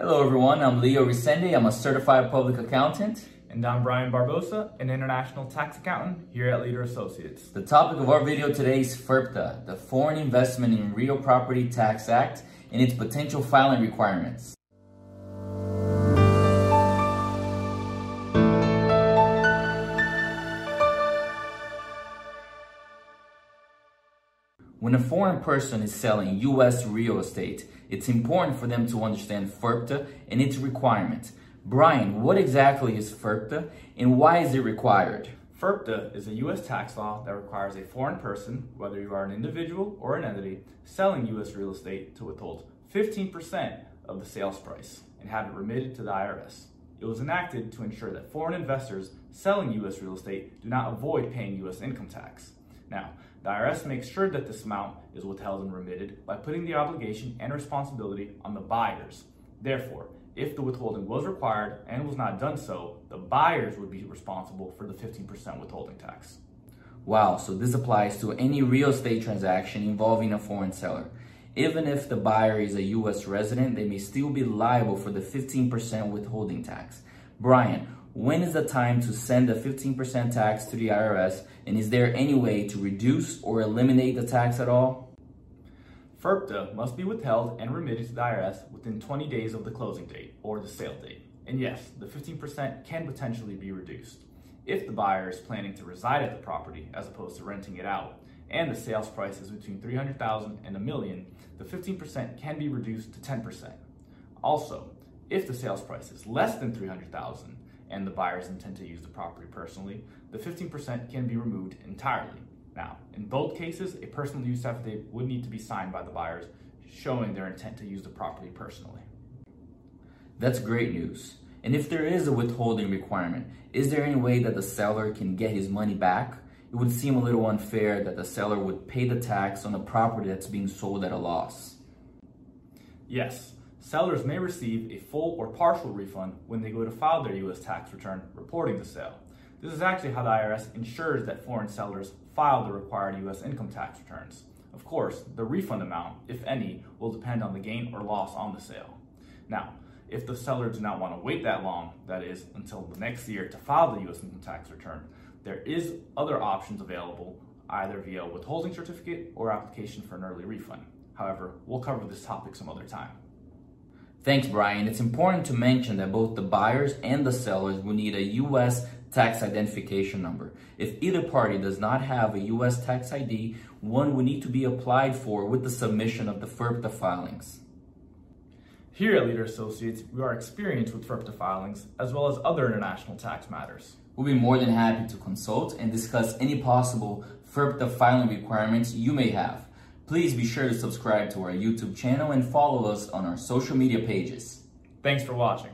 Hello everyone, I'm Leo Resende. I'm a certified public accountant. And I'm Brian Barbosa, an international tax accountant here at Leader Associates. The topic of our video today is FIRPTA, the Foreign Investment in Real Property Tax Act, and its potential filing requirements. When a foreign person is selling U.S. real estate, it's important for them to understand FIRPTA and its requirements. Brian, what exactly is FIRPTA and why is it required? FIRPTA is a U.S. tax law that requires a foreign person, whether you are an individual or an entity, selling U.S. real estate to withhold 15% of the sales price and have it remitted to the IRS. It was enacted to ensure that foreign investors selling U.S. real estate do not avoid paying U.S. income tax. Now, the IRS makes sure that this amount is withheld and remitted by putting the obligation and responsibility on the buyers. Therefore, if the withholding was required and was not done so, the buyers would be responsible for the 15% withholding tax. Wow, so this applies to any real estate transaction involving a foreign seller. Even if the buyer is a US resident, they may still be liable for the 15% withholding tax. Brian, when is the time to send the 15% tax to the IRS and is there any way to reduce or eliminate the tax at all? FIRPTA must be withheld and remitted to the IRS within 20 days of the closing date or the sale date. And yes, the 15% can potentially be reduced. If the buyer is planning to reside at the property as opposed to renting it out, and the sales price is between 300,000 and a million, the 15% can be reduced to 10%. Also, if the sales price is less than 300,000 and the buyers intend to use the property personally, the 15% can be removed entirely. Now, in both cases, a personal use affidavit would need to be signed by the buyers showing their intent to use the property personally. That's great news. And if there is a withholding requirement, is there any way that the seller can get his money back? It would seem a little unfair that the seller would pay the tax on a property that's being sold at a loss. Yes, sellers may receive a full or partial refund when they go to file their U.S. tax return reporting the sale. This is actually how the IRS ensures that foreign sellers file the required U.S. income tax returns. Of course, the refund amount, if any, will depend on the gain or loss on the sale. Now, if the seller does not want to wait that long, that is, until the next year to file the U.S. income tax return, there is other options available either via withholding certificate or application for an early refund. However, we'll cover this topic some other time. Thanks, Brian. It's important to mention that both the buyers and the sellers will need a U.S. tax identification number. If either party does not have a U.S. tax ID, one will need to be applied for with the submission of the FIRPTA filings. Here at Leader Associates, we are experienced with FIRPTA filings as well as other international tax matters. We'll be more than happy to consult and discuss any possible FIRPTA filing requirements you may have. Please be sure to subscribe to our YouTube channel and follow us on our social media pages. Thanks for watching.